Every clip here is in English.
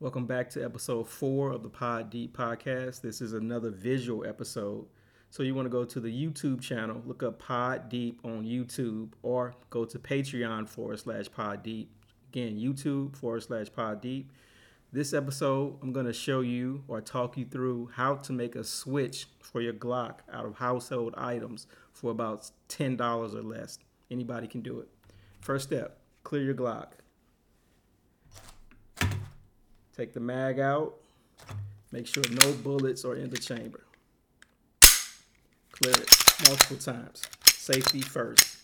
Welcome back to episode four of the Pod Deep podcast. This is another visual episode. So you want to go to the YouTube channel, look up Pod Deep on YouTube, or go to Patreon forward slash Pod Deep. Again, YouTube forward slash Pod Deep. This episode, I'm going to show you or talk you through how to make a switch for your Glock out of household items for about $10 or less. Anybody can do it. First step, clear your Glock. Take the mag out. Make sure no bullets are in the chamber. Clear it multiple times. Safety first.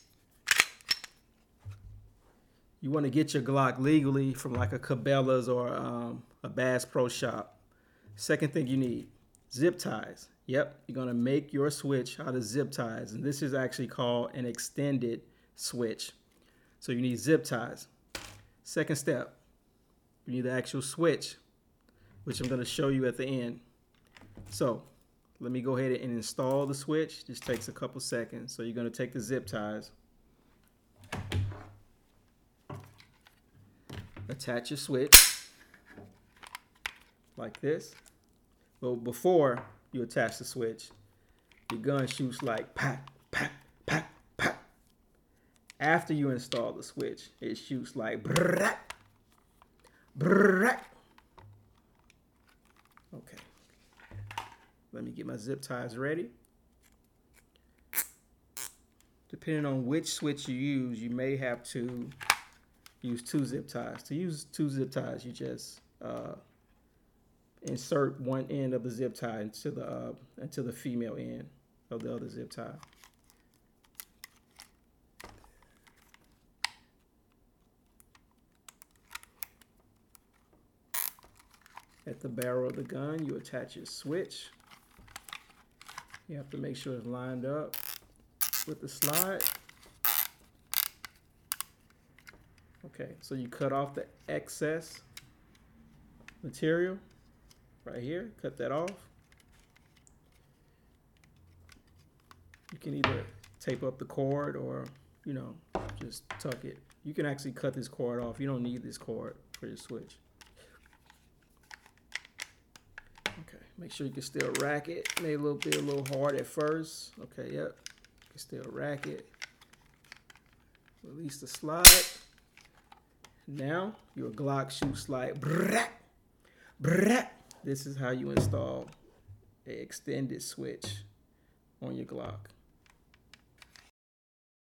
You want to get your Glock legally from like a Cabela's or um, a Bass Pro Shop. Second thing you need, zip ties. Yep, you're going to make your switch out of zip ties. And this is actually called an extended switch. So you need zip ties. Second step, you need the actual switch, which I'm going to show you at the end. So let me go ahead and install the switch. Just takes a couple seconds. So you're going to take the zip ties, attach your switch like this. Well, before you attach the switch, your gun shoots like pat, pat, pat, pat. After you install the switch, it shoots like brrrr. Okay. Let me get my zip ties ready. Depending on which switch you use, you may have to use two zip ties. To use two zip ties, you just uh, insert one end of the zip tie into the uh, into the female end of the other zip tie. At the barrel of the gun, you attach your switch. You have to make sure it's lined up with the slide. Okay, so you cut off the excess material right here. Cut that off. You can either tape up the cord or, you know, just tuck it. You can actually cut this cord off. You don't need this cord for your switch. Okay, make sure you can still rack it. May a little bit a little hard at first. Okay, yep. You can still rack it. Release the slide. Now your Glock brrrr, brrrr. This is how you install an extended switch on your Glock.